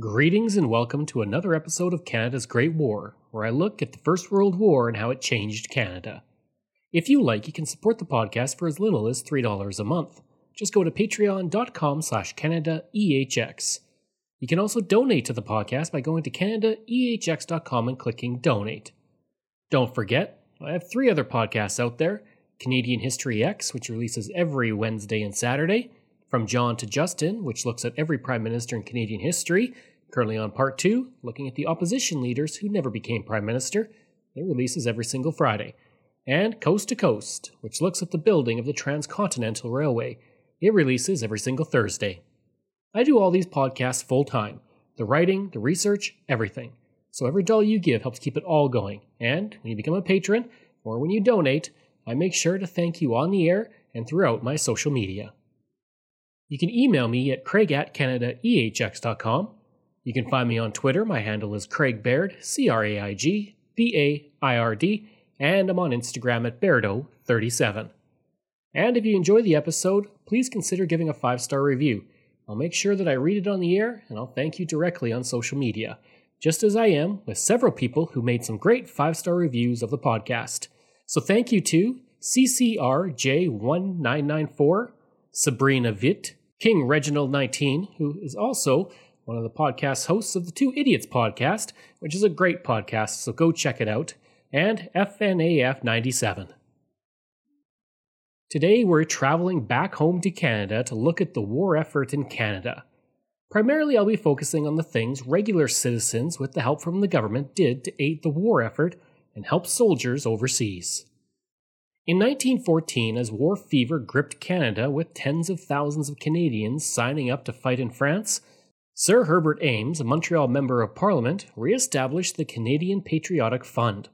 Greetings and welcome to another episode of Canada's Great War, where I look at the First World War and how it changed Canada. If you like, you can support the podcast for as little as $3 a month. Just go to patreon.com slash CanadaEHX. You can also donate to the podcast by going to CanadaEHX.com and clicking Donate. Don't forget, I have three other podcasts out there Canadian History X, which releases every Wednesday and Saturday, From John to Justin, which looks at every Prime Minister in Canadian history, Currently on part two, looking at the opposition leaders who never became prime minister. It releases every single Friday. And Coast to Coast, which looks at the building of the Transcontinental Railway. It releases every single Thursday. I do all these podcasts full time the writing, the research, everything. So every dollar you give helps keep it all going. And when you become a patron, or when you donate, I make sure to thank you on the air and throughout my social media. You can email me at craig at canadaehx.com you can find me on Twitter. My handle is Craig Baird, C R A I G B A I R D, and I'm on Instagram at Bairdo37. And if you enjoy the episode, please consider giving a five star review. I'll make sure that I read it on the air, and I'll thank you directly on social media, just as I am with several people who made some great five star reviews of the podcast. So thank you to CCRJ1994, Sabrina Vitt, King Reginald 19, who is also one of the podcast hosts of the Two Idiots podcast, which is a great podcast, so go check it out, and FNAF 97. Today we're traveling back home to Canada to look at the war effort in Canada. Primarily, I'll be focusing on the things regular citizens, with the help from the government, did to aid the war effort and help soldiers overseas. In 1914, as war fever gripped Canada with tens of thousands of Canadians signing up to fight in France, Sir Herbert Ames, a Montreal Member of Parliament, re established the Canadian Patriotic Fund.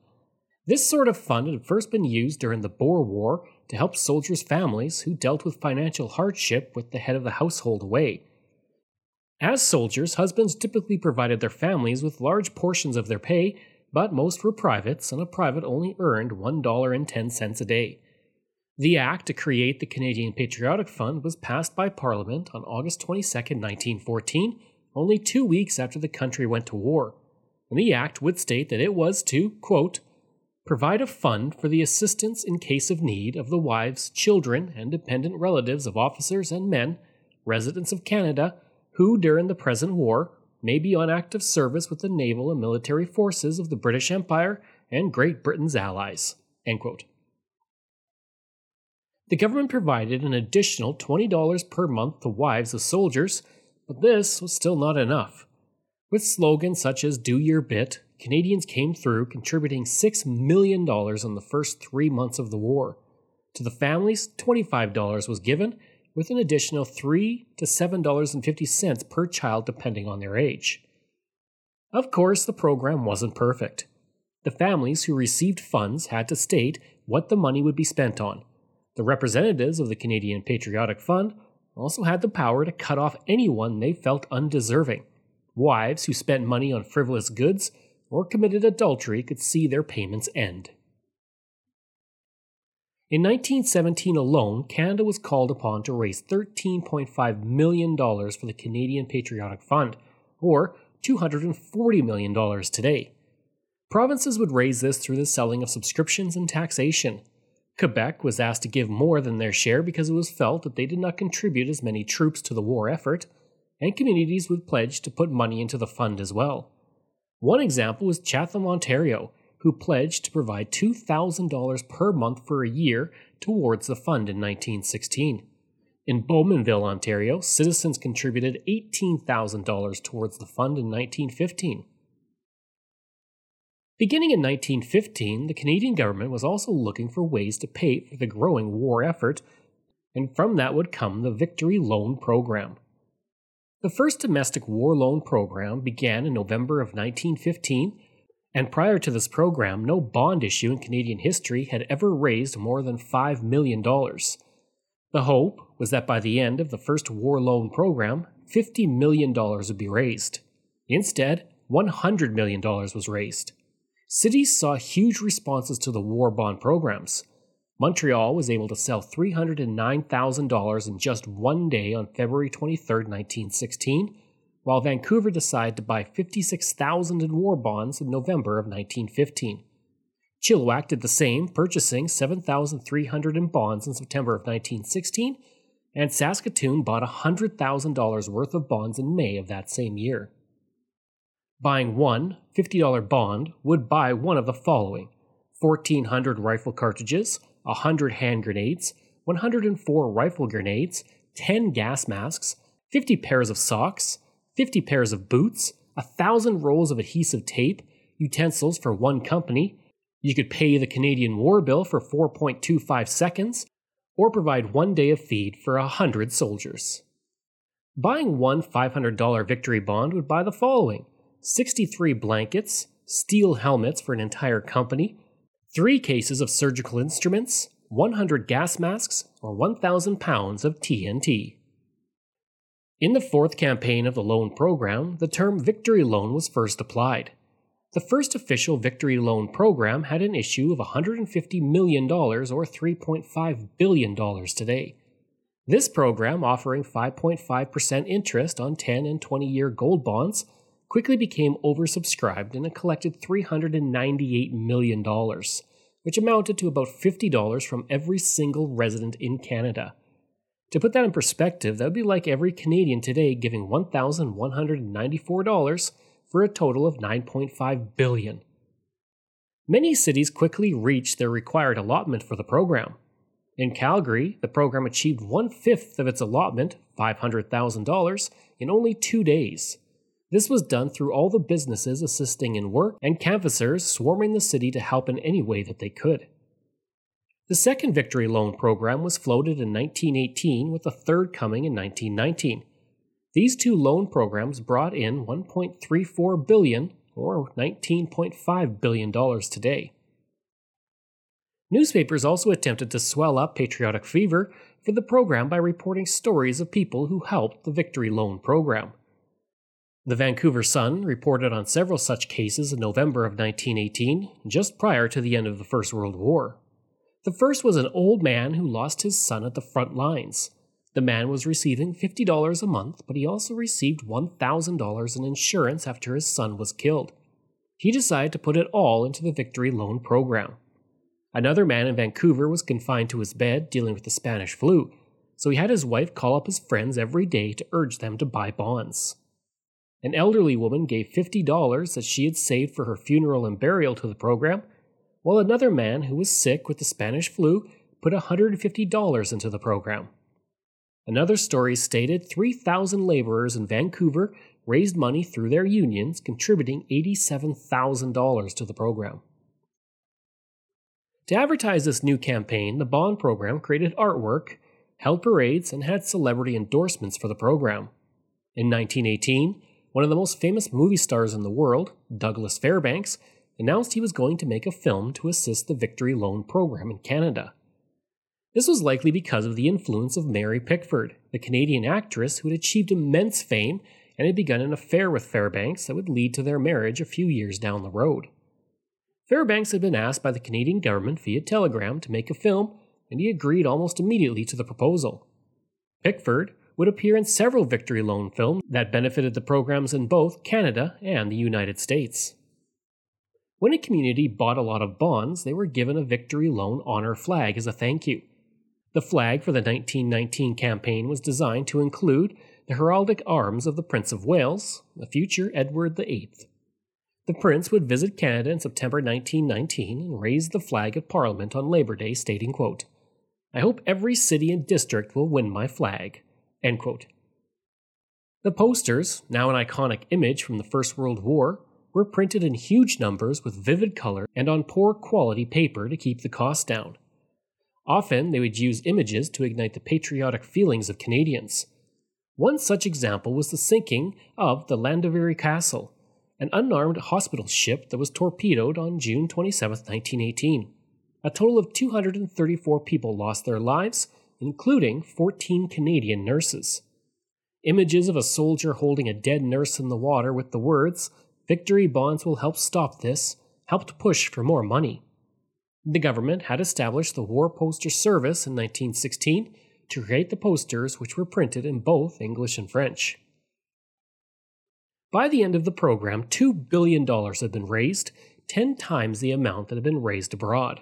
This sort of fund had first been used during the Boer War to help soldiers' families who dealt with financial hardship with the head of the household away. As soldiers, husbands typically provided their families with large portions of their pay, but most were privates, and a private only earned $1.10 a day. The act to create the Canadian Patriotic Fund was passed by Parliament on August 22, 1914, only two weeks after the country went to war, and the act would state that it was to, quote, provide a fund for the assistance in case of need of the wives, children, and dependent relatives of officers and men, residents of Canada, who during the present war may be on active service with the naval and military forces of the British Empire and Great Britain's allies. The government provided an additional $20 per month to wives of soldiers but this was still not enough. With slogans such as Do Your Bit, Canadians came through contributing $6 million in the first three months of the war. To the families, $25 was given, with an additional 3 to $7.50 per child depending on their age. Of course, the program wasn't perfect. The families who received funds had to state what the money would be spent on. The representatives of the Canadian Patriotic Fund also had the power to cut off anyone they felt undeserving. Wives who spent money on frivolous goods or committed adultery could see their payments end. In 1917 alone, Canada was called upon to raise $13.5 million for the Canadian Patriotic Fund, or $240 million today. Provinces would raise this through the selling of subscriptions and taxation. Quebec was asked to give more than their share because it was felt that they did not contribute as many troops to the war effort, and communities would pledge to put money into the fund as well. One example was Chatham, Ontario, who pledged to provide $2,000 per month for a year towards the fund in 1916. In Bowmanville, Ontario, citizens contributed $18,000 towards the fund in 1915. Beginning in 1915, the Canadian government was also looking for ways to pay for the growing war effort, and from that would come the Victory Loan Program. The first domestic war loan program began in November of 1915, and prior to this program, no bond issue in Canadian history had ever raised more than $5 million. The hope was that by the end of the first war loan program, $50 million would be raised. Instead, $100 million was raised. Cities saw huge responses to the war bond programs. Montreal was able to sell $309,000 in just one day on February 23, 1916, while Vancouver decided to buy 56,000 in war bonds in November of 1915. Chilliwack did the same, purchasing 7,300 in bonds in September of 1916, and Saskatoon bought $100,000 worth of bonds in May of that same year. Buying one $50 bond would buy one of the following 1,400 rifle cartridges, 100 hand grenades, 104 rifle grenades, 10 gas masks, 50 pairs of socks, 50 pairs of boots, 1,000 rolls of adhesive tape, utensils for one company, you could pay the Canadian War Bill for 4.25 seconds, or provide one day of feed for 100 soldiers. Buying one $500 victory bond would buy the following 63 blankets, steel helmets for an entire company, three cases of surgical instruments, 100 gas masks, or 1,000 pounds of TNT. In the fourth campaign of the loan program, the term Victory Loan was first applied. The first official Victory Loan program had an issue of $150 million or $3.5 billion today. This program, offering 5.5% interest on 10 and 20 year gold bonds, quickly became oversubscribed and it collected $398 million, which amounted to about $50 from every single resident in Canada. To put that in perspective, that would be like every Canadian today giving $1,194 for a total of $9.5 billion. Many cities quickly reached their required allotment for the program. In Calgary, the program achieved one fifth of its allotment, $500,000, in only two days. This was done through all the businesses assisting in work and canvassers swarming the city to help in any way that they could. The second Victory Loan program was floated in 1918 with a third coming in 1919. These two loan programs brought in 1.34 billion or 19.5 billion dollars today. Newspapers also attempted to swell up patriotic fever for the program by reporting stories of people who helped the Victory Loan program. The Vancouver Sun reported on several such cases in November of 1918, just prior to the end of the First World War. The first was an old man who lost his son at the front lines. The man was receiving $50 a month, but he also received $1,000 in insurance after his son was killed. He decided to put it all into the Victory Loan program. Another man in Vancouver was confined to his bed dealing with the Spanish flu, so he had his wife call up his friends every day to urge them to buy bonds. An elderly woman gave $50 that she had saved for her funeral and burial to the program, while another man who was sick with the Spanish flu put $150 into the program. Another story stated 3,000 laborers in Vancouver raised money through their unions, contributing $87,000 to the program. To advertise this new campaign, the Bond program created artwork, held parades, and had celebrity endorsements for the program. In 1918, one of the most famous movie stars in the world, Douglas Fairbanks, announced he was going to make a film to assist the Victory Loan program in Canada. This was likely because of the influence of Mary Pickford, the Canadian actress who had achieved immense fame and had begun an affair with Fairbanks that would lead to their marriage a few years down the road. Fairbanks had been asked by the Canadian government via telegram to make a film, and he agreed almost immediately to the proposal. Pickford, would appear in several Victory Loan films that benefited the programs in both Canada and the United States. When a community bought a lot of bonds, they were given a Victory Loan honor flag as a thank you. The flag for the 1919 campaign was designed to include the heraldic arms of the Prince of Wales, the future Edward VIII. The Prince would visit Canada in September 1919 and raise the flag at Parliament on Labor Day, stating, quote, I hope every city and district will win my flag. End quote. The posters, now an iconic image from the First World War, were printed in huge numbers with vivid color and on poor quality paper to keep the cost down. Often, they would use images to ignite the patriotic feelings of Canadians. One such example was the sinking of the Llandovery Castle, an unarmed hospital ship that was torpedoed on June 27, 1918. A total of 234 people lost their lives, including 14 Canadian nurses. Images of a soldier holding a dead nurse in the water with the words, Victory bonds will help stop this, helped push for more money. The government had established the War Poster Service in 1916 to create the posters which were printed in both English and French. By the end of the program, $2 billion had been raised, 10 times the amount that had been raised abroad.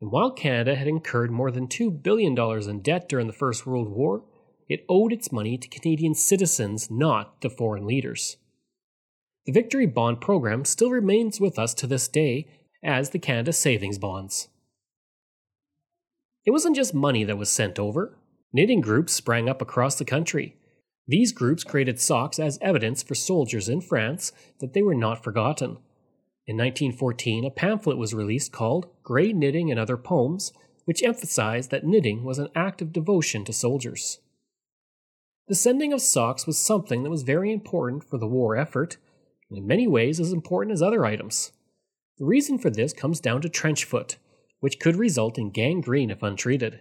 And while Canada had incurred more than $2 billion in debt during the First World War, it owed its money to Canadian citizens, not to foreign leaders. The Victory Bond program still remains with us to this day as the Canada Savings Bonds. It wasn't just money that was sent over. Knitting groups sprang up across the country. These groups created socks as evidence for soldiers in France that they were not forgotten. In 1914, a pamphlet was released called Grey Knitting and Other Poems, which emphasized that knitting was an act of devotion to soldiers. The sending of socks was something that was very important for the war effort, and in many ways as important as other items. The reason for this comes down to trench foot, which could result in gangrene if untreated.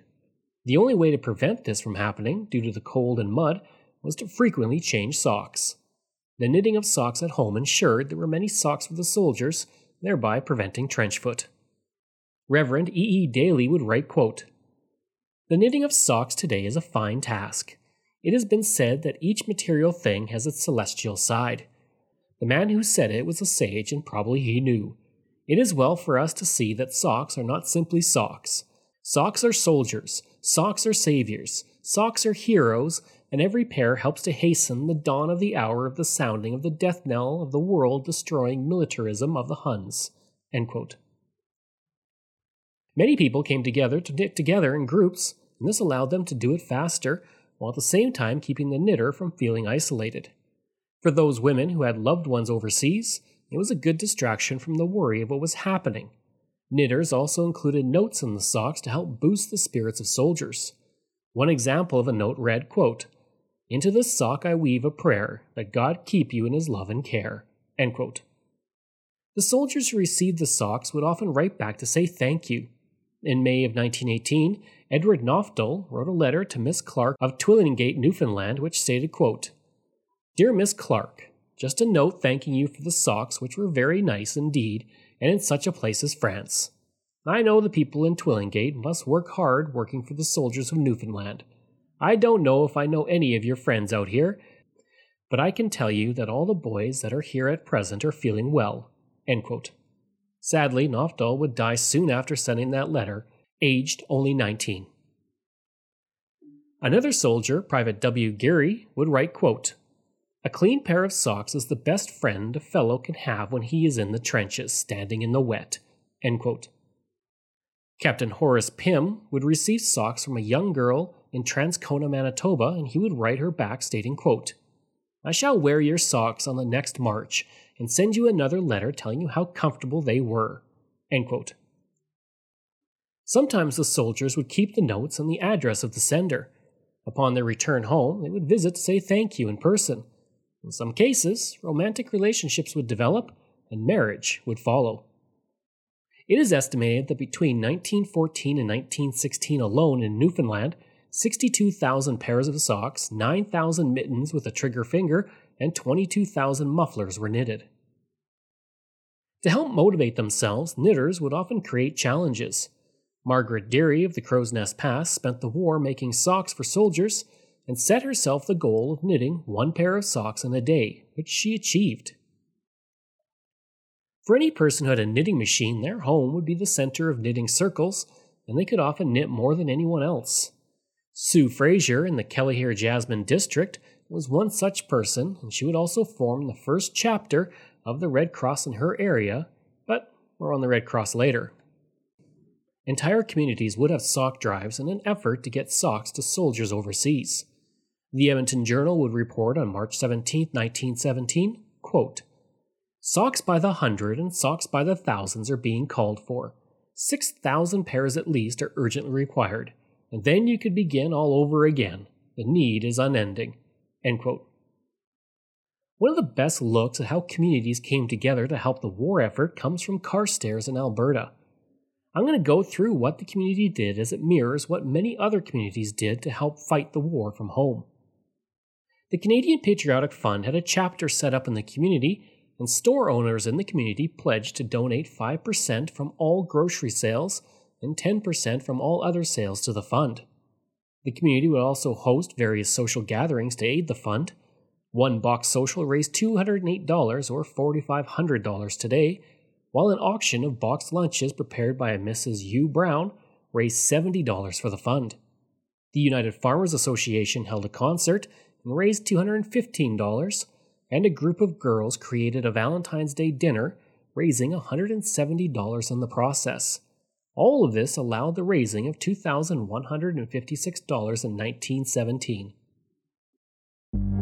The only way to prevent this from happening, due to the cold and mud, was to frequently change socks. The knitting of socks at home ensured there were many socks for the soldiers, thereby preventing trench foot. Reverend E. E. Daly would write, quote, The knitting of socks today is a fine task. It has been said that each material thing has its celestial side. The man who said it was a sage, and probably he knew. It is well for us to see that socks are not simply socks. Socks are soldiers, socks are saviors, socks are heroes, and every pair helps to hasten the dawn of the hour of the sounding of the death knell of the world destroying militarism of the Huns. Many people came together to knit together in groups, and this allowed them to do it faster, while at the same time keeping the knitter from feeling isolated. For those women who had loved ones overseas, it was a good distraction from the worry of what was happening. Knitters also included notes in the socks to help boost the spirits of soldiers. One example of a note read, quote, Into this sock I weave a prayer that God keep you in his love and care. The soldiers who received the socks would often write back to say thank you. In May of 1918, Edward Nofdal wrote a letter to Miss Clark of Twillingate, Newfoundland, which stated, quote, Dear Miss Clark, just a note thanking you for the socks, which were very nice indeed, and in such a place as France. I know the people in Twillingate must work hard working for the soldiers of Newfoundland. I don't know if I know any of your friends out here, but I can tell you that all the boys that are here at present are feeling well. Sadly, Nofdal would die soon after sending that letter, aged only 19. Another soldier, Private W. Geary, would write, quote, a clean pair of socks is the best friend a fellow can have when he is in the trenches, standing in the wet. Captain Horace Pym would receive socks from a young girl in Transcona, Manitoba, and he would write her back stating, quote, I shall wear your socks on the next march and send you another letter telling you how comfortable they were. End quote. Sometimes the soldiers would keep the notes and the address of the sender. Upon their return home, they would visit to say thank you in person in some cases, romantic relationships would develop and marriage would follow. It is estimated that between 1914 and 1916 alone in Newfoundland, 62,000 pairs of socks, 9,000 mittens with a trigger finger, and 22,000 mufflers were knitted. To help motivate themselves, knitters would often create challenges. Margaret Deary of the Crow's Nest Pass spent the war making socks for soldiers and set herself the goal of knitting one pair of socks in a day, which she achieved. For any person who had a knitting machine, their home would be the center of knitting circles, and they could often knit more than anyone else. Sue Fraser in the Kelliher Jasmin district was one such person, and she would also form the first chapter of the Red Cross in her area, but we're on the Red Cross later. Entire communities would have sock drives in an effort to get socks to soldiers overseas. The Edmonton Journal would report on March 17, 1917, quote, Socks by the hundred and socks by the thousands are being called for. 6,000 pairs at least are urgently required, and then you could begin all over again. The need is unending. One of the best looks at how communities came together to help the war effort comes from Carstairs in Alberta. I'm going to go through what the community did as it mirrors what many other communities did to help fight the war from home. The Canadian Patriotic Fund had a chapter set up in the community, and store owners in the community pledged to donate 5% from all grocery sales and 10% from all other sales to the fund. The community would also host various social gatherings to aid the fund. One box social raised $208 or $4,500 today, while an auction of boxed lunches prepared by a Mrs. U. Brown raised $70 for the fund. The United Farmers Association held a concert and raised $215, and a group of girls created a Valentine's Day dinner, raising $170 in the process. All of this allowed the raising of $2,156 in 1917.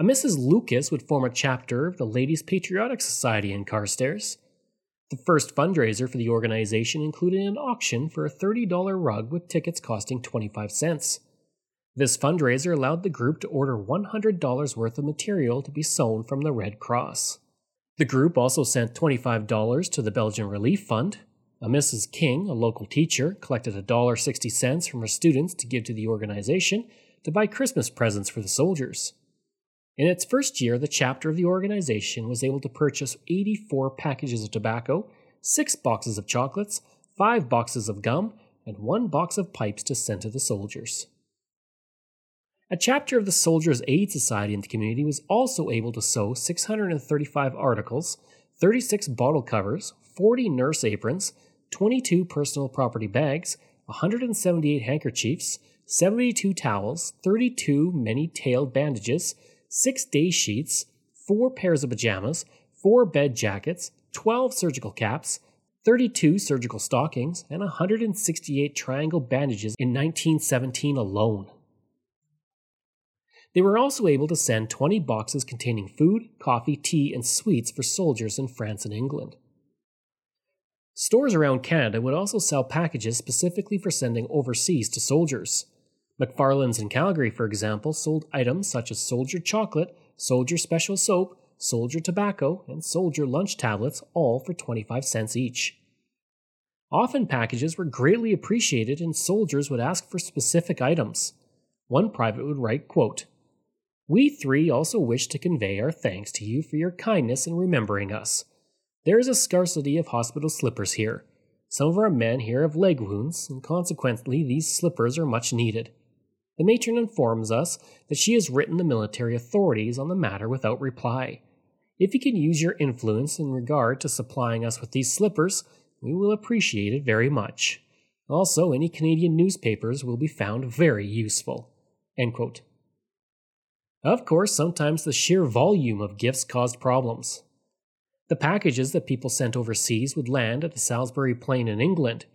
A Mrs. Lucas would form a chapter of the Ladies Patriotic Society in Carstairs. The first fundraiser for the organization included an auction for a $30 rug with tickets costing 25 cents. This fundraiser allowed the group to order $100 worth of material to be sewn from the Red Cross. The group also sent $25 to the Belgian Relief Fund. A Mrs. King, a local teacher, collected $1.60 from her students to give to the organization to buy Christmas presents for the soldiers. In its first year, the chapter of the organization was able to purchase 84 packages of tobacco, 6 boxes of chocolates, 5 boxes of gum, and 1 box of pipes to send to the soldiers. A chapter of the Soldiers' Aid Society in the community was also able to sew 635 articles, 36 bottle covers, 40 nurse aprons, 22 personal property bags, 178 handkerchiefs, 72 towels, 32 many tailed bandages, six day sheets, four pairs of pajamas, four bed jackets, 12 surgical caps, 32 surgical stockings, and 168 triangle bandages in 1917 alone. They were also able to send 20 boxes containing food, coffee, tea, and sweets for soldiers in France and England. Stores around Canada would also sell packages specifically for sending overseas to soldiers. McFarland's in Calgary, for example, sold items such as Soldier chocolate, Soldier special soap, Soldier tobacco, and Soldier lunch tablets, all for 25 cents each. Often packages were greatly appreciated and soldiers would ask for specific items. One private would write, quote, We three also wish to convey our thanks to you for your kindness in remembering us. There is a scarcity of hospital slippers here. Some of our men here have leg wounds, and consequently these slippers are much needed. The matron informs us that she has written the military authorities on the matter without reply. If you can use your influence in regard to supplying us with these slippers, we will appreciate it very much. Also, any Canadian newspapers will be found very useful. Of course, sometimes the sheer volume of gifts caused problems. The packages that people sent overseas would land at the Salisbury Plain in England,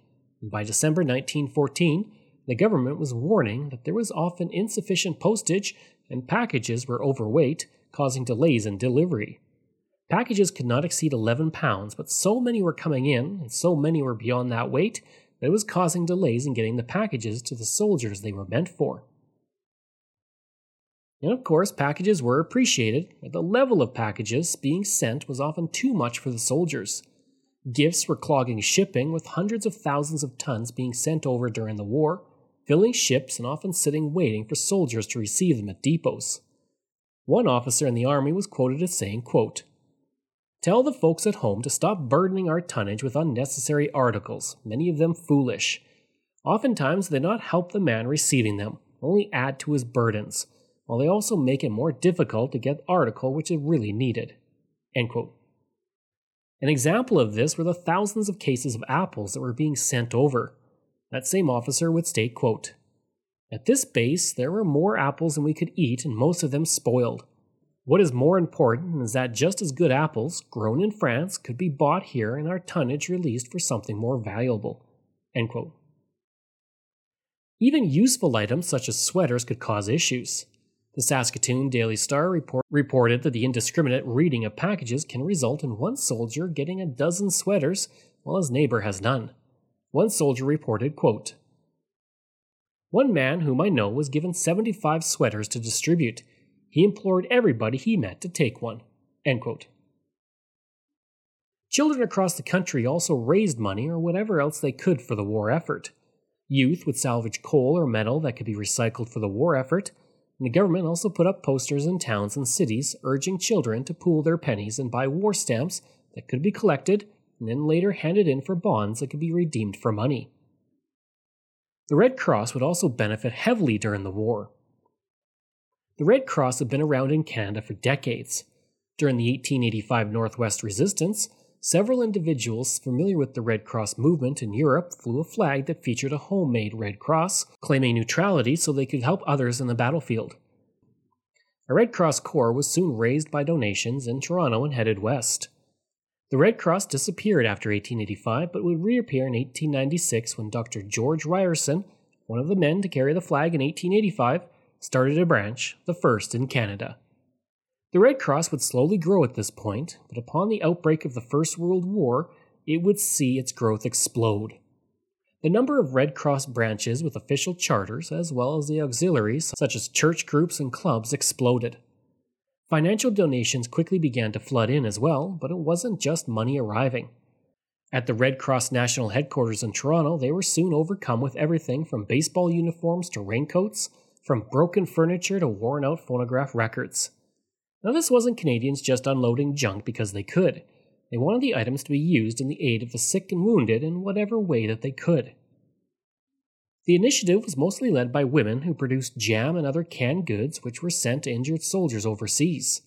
and by December 1914, the government was warning that there was often insufficient postage and packages were overweight, causing delays in delivery. Packages could not exceed 11 pounds, but so many were coming in and so many were beyond that weight that it was causing delays in getting the packages to the soldiers they were meant for. And of course, packages were appreciated, but the level of packages being sent was often too much for the soldiers. Gifts were clogging shipping, with hundreds of thousands of tons being sent over during the war, filling ships and often sitting waiting for soldiers to receive them at depots. One officer in the army was quoted as saying, quote, Tell the folks at home to stop burdening our tonnage with unnecessary articles, many of them foolish. Oftentimes they not help the man receiving them, only add to his burdens, while they also make it more difficult to get the article which is really needed. An example of this were the thousands of cases of apples that were being sent over. That same officer would state, quote, At this base, there were more apples than we could eat, and most of them spoiled. What is more important is that just as good apples, grown in France, could be bought here and our tonnage released for something more valuable. Even useful items such as sweaters could cause issues. The Saskatoon Daily Star report reported that the indiscriminate reading of packages can result in one soldier getting a dozen sweaters while his neighbor has none. One soldier reported, quote, One man whom I know was given 75 sweaters to distribute he implored everybody he met to take one. End quote. Children across the country also raised money or whatever else they could for the war effort. Youth would salvage coal or metal that could be recycled for the war effort, and the government also put up posters in towns and cities urging children to pool their pennies and buy war stamps that could be collected and then later handed in for bonds that could be redeemed for money. The Red Cross would also benefit heavily during the war. The Red Cross had been around in Canada for decades. During the 1885 Northwest Resistance, several individuals familiar with the Red Cross movement in Europe flew a flag that featured a homemade Red Cross, claiming neutrality so they could help others in the battlefield. A Red Cross Corps was soon raised by donations in Toronto and headed west. The Red Cross disappeared after 1885 but would reappear in 1896 when Dr. George Ryerson, one of the men to carry the flag in 1885, started a branch, the first in Canada. The Red Cross would slowly grow at this point, but upon the outbreak of the First World War, it would see its growth explode. The number of Red Cross branches with official charters, as well as the auxiliaries, such as church groups and clubs, exploded. Financial donations quickly began to flood in as well, but it wasn't just money arriving. At the Red Cross National Headquarters in Toronto, they were soon overcome with everything from baseball uniforms to raincoats, from broken furniture to worn out phonograph records. Now, this wasn't Canadians just unloading junk because they could. They wanted the items to be used in the aid of the sick and wounded in whatever way that they could. The initiative was mostly led by women who produced jam and other canned goods which were sent to injured soldiers overseas.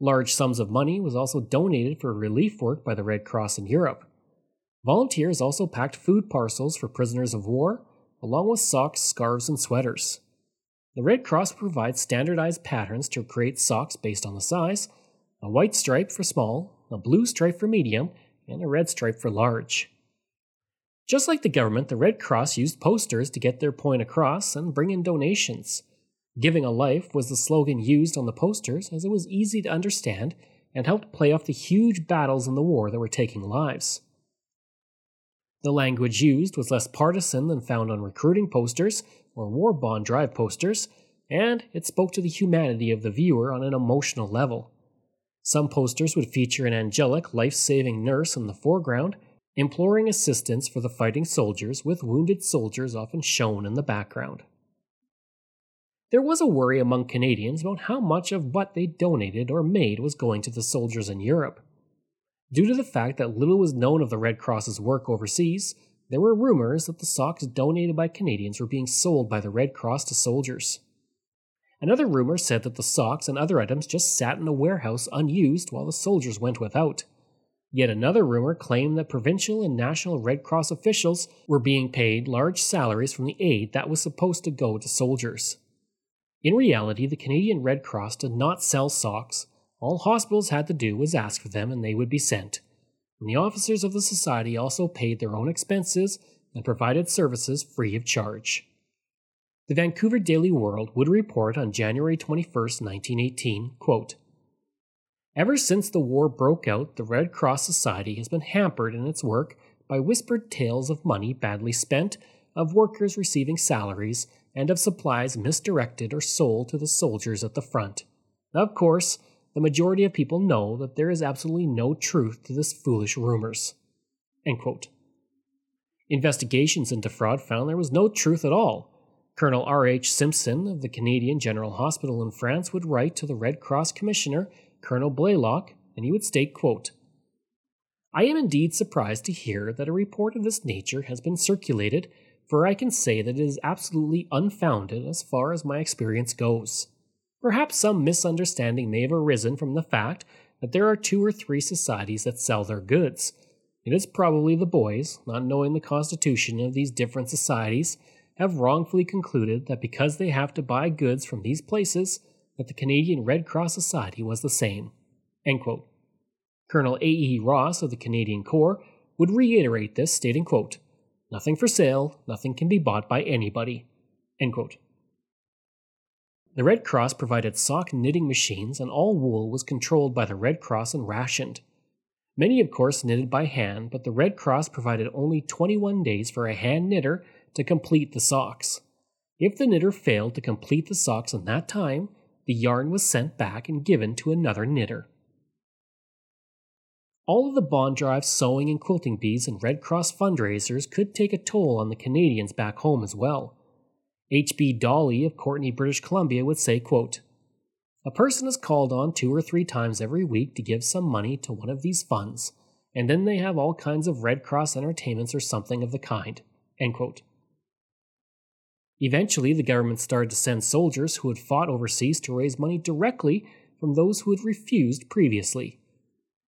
Large sums of money was also donated for relief work by the Red Cross in Europe. Volunteers also packed food parcels for prisoners of war, along with socks, scarves, and sweaters. The Red Cross provides standardized patterns to create socks based on the size a white stripe for small, a blue stripe for medium, and a red stripe for large. Just like the government, the Red Cross used posters to get their point across and bring in donations. Giving a Life was the slogan used on the posters as it was easy to understand and helped play off the huge battles in the war that were taking lives. The language used was less partisan than found on recruiting posters or war bond drive posters, and it spoke to the humanity of the viewer on an emotional level. Some posters would feature an angelic, life saving nurse in the foreground, imploring assistance for the fighting soldiers, with wounded soldiers often shown in the background. There was a worry among Canadians about how much of what they donated or made was going to the soldiers in Europe. Due to the fact that little was known of the Red Cross's work overseas, there were rumors that the socks donated by Canadians were being sold by the Red Cross to soldiers. Another rumor said that the socks and other items just sat in a warehouse unused while the soldiers went without. Yet another rumor claimed that provincial and national Red Cross officials were being paid large salaries from the aid that was supposed to go to soldiers. In reality, the Canadian Red Cross did not sell socks. All hospitals had to do was ask for them and they would be sent. And the officers of the society also paid their own expenses and provided services free of charge. The Vancouver Daily World would report on January 21, 1918, quote, Ever since the war broke out, the Red Cross Society has been hampered in its work by whispered tales of money badly spent, of workers receiving salaries, and of supplies misdirected or sold to the soldiers at the front. Of course, the majority of people know that there is absolutely no truth to this foolish rumors. Investigations into fraud found there was no truth at all. Colonel R. H. Simpson of the Canadian General Hospital in France would write to the Red Cross Commissioner Colonel Blaylock, and he would state, quote, I am indeed surprised to hear that a report of this nature has been circulated, for I can say that it is absolutely unfounded as far as my experience goes. Perhaps some misunderstanding may have arisen from the fact that there are two or three societies that sell their goods. It is probably the boys, not knowing the constitution of these different societies, have wrongfully concluded that because they have to buy goods from these places, that the Canadian Red Cross Society was the same. Colonel A. E. Ross of the Canadian Corps would reiterate this, stating, quote, Nothing for sale, nothing can be bought by anybody. The Red Cross provided sock knitting machines, and all wool was controlled by the Red Cross and rationed. Many, of course, knitted by hand, but the Red Cross provided only 21 days for a hand knitter to complete the socks. If the knitter failed to complete the socks in that time, the yarn was sent back and given to another knitter. All of the bond drive sewing and quilting bees and Red Cross fundraisers could take a toll on the Canadians back home as well. H.B. Dolly of Courtenay, British Columbia would say, quote, A person is called on two or three times every week to give some money to one of these funds, and then they have all kinds of Red Cross entertainments or something of the kind. End quote. Eventually, the government started to send soldiers who had fought overseas to raise money directly from those who had refused previously.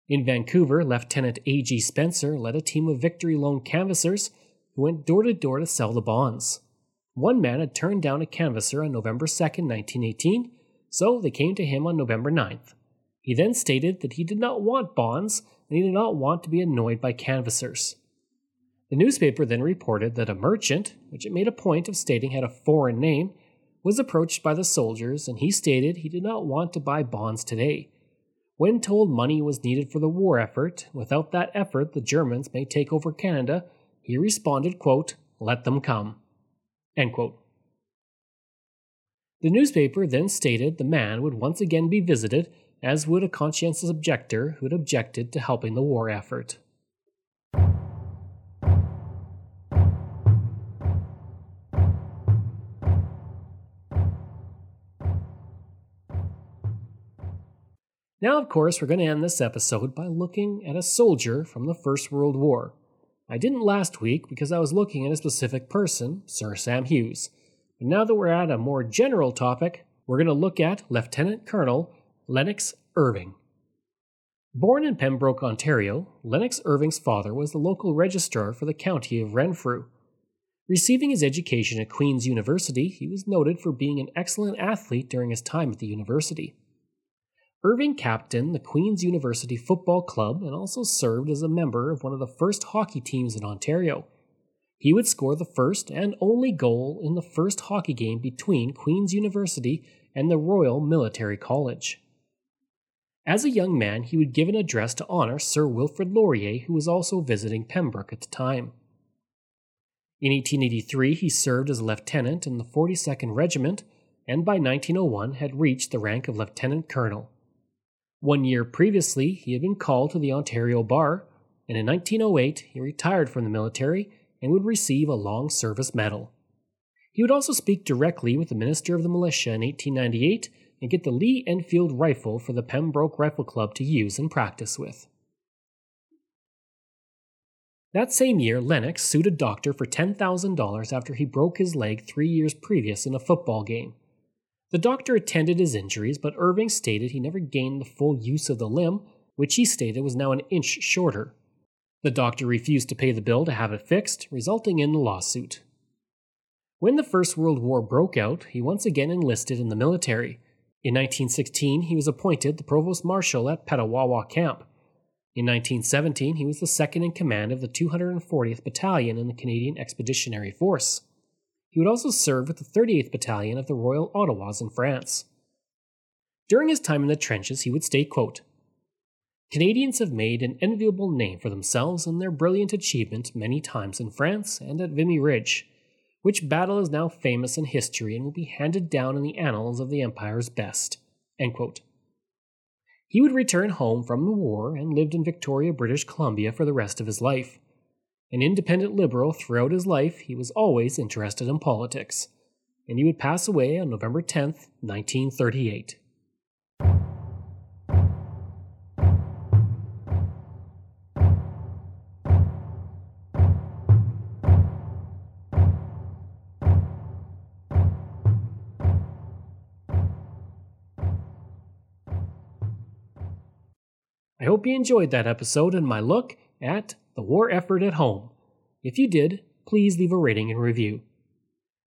In Vancouver, Lieutenant A.G. Spencer led a team of Victory Loan canvassers who went door to door to sell the bonds. One man had turned down a canvasser on November 2, 1918, so they came to him on November 9th. He then stated that he did not want bonds and he did not want to be annoyed by canvassers. The newspaper then reported that a merchant, which it made a point of stating had a foreign name, was approached by the soldiers and he stated he did not want to buy bonds today. When told money was needed for the war effort, without that effort the Germans may take over Canada, he responded, quote, Let them come. End quote. The newspaper then stated the man would once again be visited, as would a conscientious objector who had objected to helping the war effort. Now, of course, we're going to end this episode by looking at a soldier from the First World War. I didn't last week because I was looking at a specific person, Sir Sam Hughes. But now that we're at a more general topic, we're going to look at Lieutenant Colonel Lennox Irving. Born in Pembroke, Ontario, Lennox Irving's father was the local registrar for the county of Renfrew. Receiving his education at Queen's University, he was noted for being an excellent athlete during his time at the university. Irving captained the Queen's University Football Club and also served as a member of one of the first hockey teams in Ontario. He would score the first and only goal in the first hockey game between Queen's University and the Royal Military College. As a young man, he would give an address to honor Sir Wilfrid Laurier, who was also visiting Pembroke at the time. In 1883, he served as a lieutenant in the 42nd Regiment and by 1901 had reached the rank of lieutenant colonel. One year previously, he had been called to the Ontario Bar, and in 1908 he retired from the military and would receive a Long Service Medal. He would also speak directly with the Minister of the Militia in 1898 and get the Lee Enfield rifle for the Pembroke Rifle Club to use and practice with. That same year, Lennox sued a doctor for $10,000 after he broke his leg three years previous in a football game. The doctor attended his injuries, but Irving stated he never gained the full use of the limb, which he stated was now an inch shorter. The doctor refused to pay the bill to have it fixed, resulting in the lawsuit. When the First World War broke out, he once again enlisted in the military. In 1916, he was appointed the Provost Marshal at Petawawa Camp. In 1917, he was the second in command of the 240th Battalion in the Canadian Expeditionary Force. He would also serve with the 38th Battalion of the Royal Ottawas in France. During his time in the trenches, he would state, quote, Canadians have made an enviable name for themselves in their brilliant achievement many times in France and at Vimy Ridge which battle is now famous in history and will be handed down in the annals of the Empire's best. He would return home from the war and lived in Victoria, British Columbia for the rest of his life. An independent liberal throughout his life, he was always interested in politics, and he would pass away on November 10, 1938. I hope you enjoyed that episode and my look at the war effort at home. If you did, please leave a rating and review.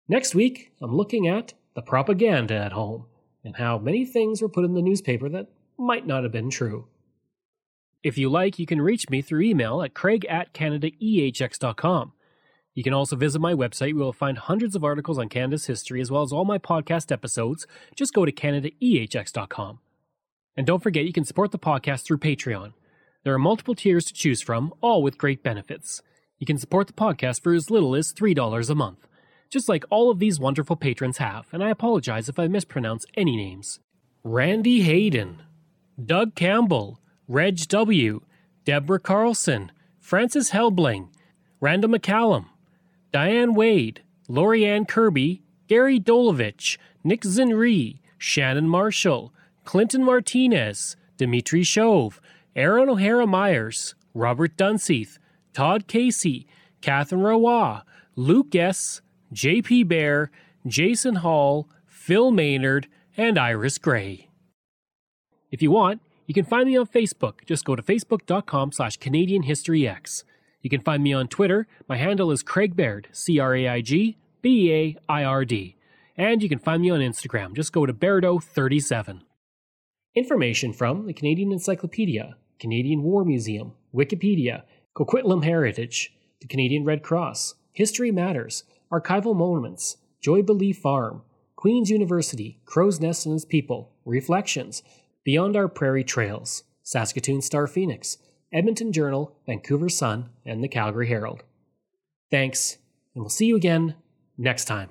Next week, I'm looking at the propaganda at home and how many things were put in the newspaper that might not have been true. If you like, you can reach me through email at craig at canadaehx.com. You can also visit my website where you'll find hundreds of articles on Canada's history as well as all my podcast episodes. Just go to canadaehx.com. And don't forget, you can support the podcast through Patreon. There are multiple tiers to choose from, all with great benefits. You can support the podcast for as little as $3 a month, just like all of these wonderful patrons have, and I apologize if I mispronounce any names. Randy Hayden, Doug Campbell, Reg W., Deborah Carlson, Francis Helbling, Randall McCallum, Diane Wade, Lorianne Kirby, Gary Dolovich, Nick Zinri, Shannon Marshall, Clinton Martinez, Dimitri Shove, Aaron O'Hara Myers, Robert Dunseith, Todd Casey, Catherine Roy, Luke S., J.P. Bear, Jason Hall, Phil Maynard, and Iris Gray. If you want, you can find me on Facebook. Just go to facebook.com slash Canadian History Ehx. You can find me on Twitter. My handle is Craig Baird, C R A I G B A I R D. And you can find me on Instagram. Just go to Bairdo37. Information from the Canadian Encyclopedia, Canadian War Museum, Wikipedia, Coquitlam Heritage, the Canadian Red Cross, History Matters, Archival Monuments, Joybilee Farm, Queen's University, Crowsnest and its People, Reflections, Beyond Our Prairie Trails, Saskatoon Star Phoenix, Edmonton Journal, Vancouver Sun, and the Calgary Herald. Thanks, and we'll see you again next time.